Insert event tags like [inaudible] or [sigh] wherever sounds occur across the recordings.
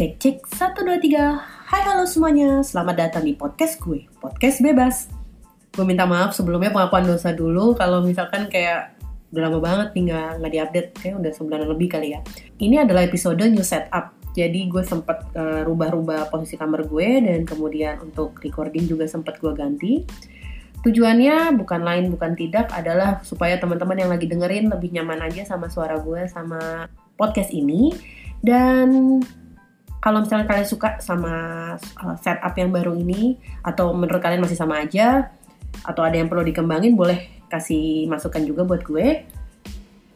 Cek cek 1 2 3. Hai halo semuanya, selamat datang di podcast gue, podcast bebas. Gue minta maaf sebelumnya pengakuan dosa dulu kalau misalkan kayak udah lama banget nih nggak nggak diupdate kayak udah sebulan lebih kali ya. Ini adalah episode new setup. Jadi gue sempet uh, rubah-rubah posisi kamar gue dan kemudian untuk recording juga sempet gue ganti. Tujuannya bukan lain bukan tidak adalah supaya teman-teman yang lagi dengerin lebih nyaman aja sama suara gue sama podcast ini dan kalau misalnya kalian suka sama uh, setup yang baru ini atau menurut kalian masih sama aja atau ada yang perlu dikembangin boleh kasih masukan juga buat gue.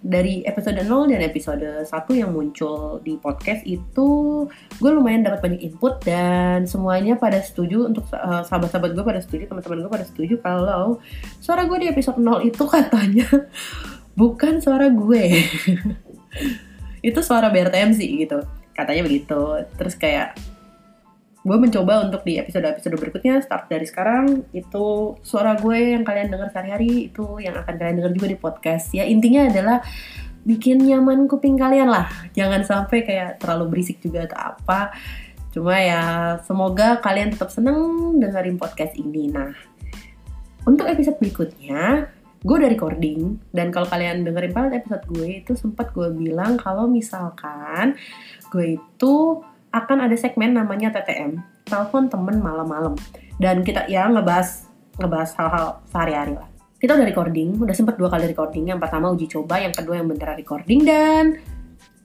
Dari episode 0 dan episode 1 yang muncul di podcast itu gue lumayan dapat banyak input dan semuanya pada setuju untuk uh, sahabat-sahabat gue pada setuju teman-teman gue pada setuju kalau suara gue di episode 0 itu [laughs] katanya bukan suara gue. [laughs] Itu suara BRTM sih gitu katanya begitu. Terus kayak gue mencoba untuk di episode-episode berikutnya start dari sekarang itu suara gue yang kalian dengar sehari-hari itu yang akan kalian dengar juga di podcast. Ya intinya adalah bikin nyaman kuping kalian lah. Jangan sampai kayak terlalu berisik juga atau apa. Cuma ya semoga kalian tetap seneng dengerin podcast ini. Nah untuk episode berikutnya gue udah recording dan kalau kalian dengerin banget episode gue itu sempat gue bilang kalau misalkan gue itu akan ada segmen namanya TTM, telepon temen malam-malam. Dan kita ya ngebahas ngebahas hal-hal sehari-hari lah. Kita udah recording, udah sempet dua kali recording. Yang pertama uji coba, yang kedua yang beneran recording dan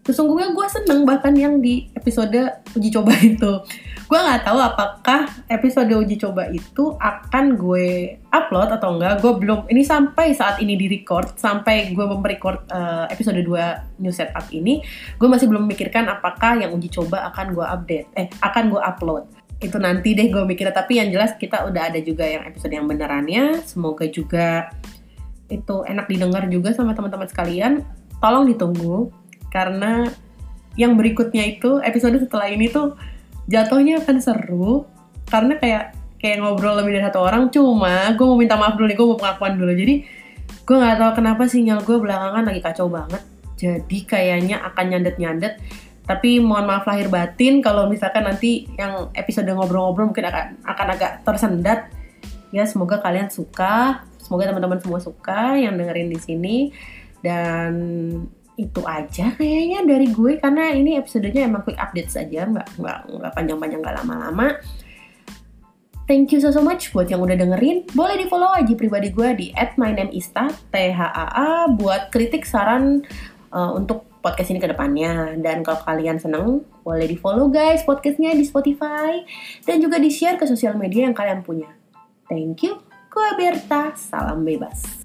sesungguhnya gue seneng bahkan yang di episode uji coba [laughs] itu. Gue nggak tahu apakah episode uji coba itu akan gue upload atau enggak gue belum ini sampai saat ini di record sampai gue merecord uh, episode 2 new setup ini gue masih belum memikirkan apakah yang uji coba akan gue update eh akan gue upload. Itu nanti deh gue mikirnya tapi yang jelas kita udah ada juga yang episode yang benerannya. Semoga juga itu enak didengar juga sama teman-teman sekalian. Tolong ditunggu karena yang berikutnya itu episode setelah ini tuh jatuhnya akan seru. Karena kayak kayak ngobrol lebih dari satu orang cuma gue mau minta maaf dulu nih gue mau pengakuan dulu. Jadi gue nggak tahu kenapa sinyal gue belakangan lagi kacau banget. Jadi kayaknya akan nyandet nyandet tapi mohon maaf lahir batin kalau misalkan nanti yang episode ngobrol-ngobrol mungkin akan akan agak tersendat. Ya semoga kalian suka. Semoga teman-teman semua suka yang dengerin di sini. Dan itu aja kayaknya dari gue karena ini episodenya emang quick update saja nggak nggak nggak panjang-panjang nggak lama-lama Thank you so, so much buat yang udah dengerin. Boleh di follow aja pribadi gue di @mynameista t h a a buat kritik saran uh, untuk podcast ini ke depannya. Dan kalau kalian seneng, boleh di follow guys podcastnya di Spotify dan juga di share ke sosial media yang kalian punya. Thank you. Gue Berta, salam bebas.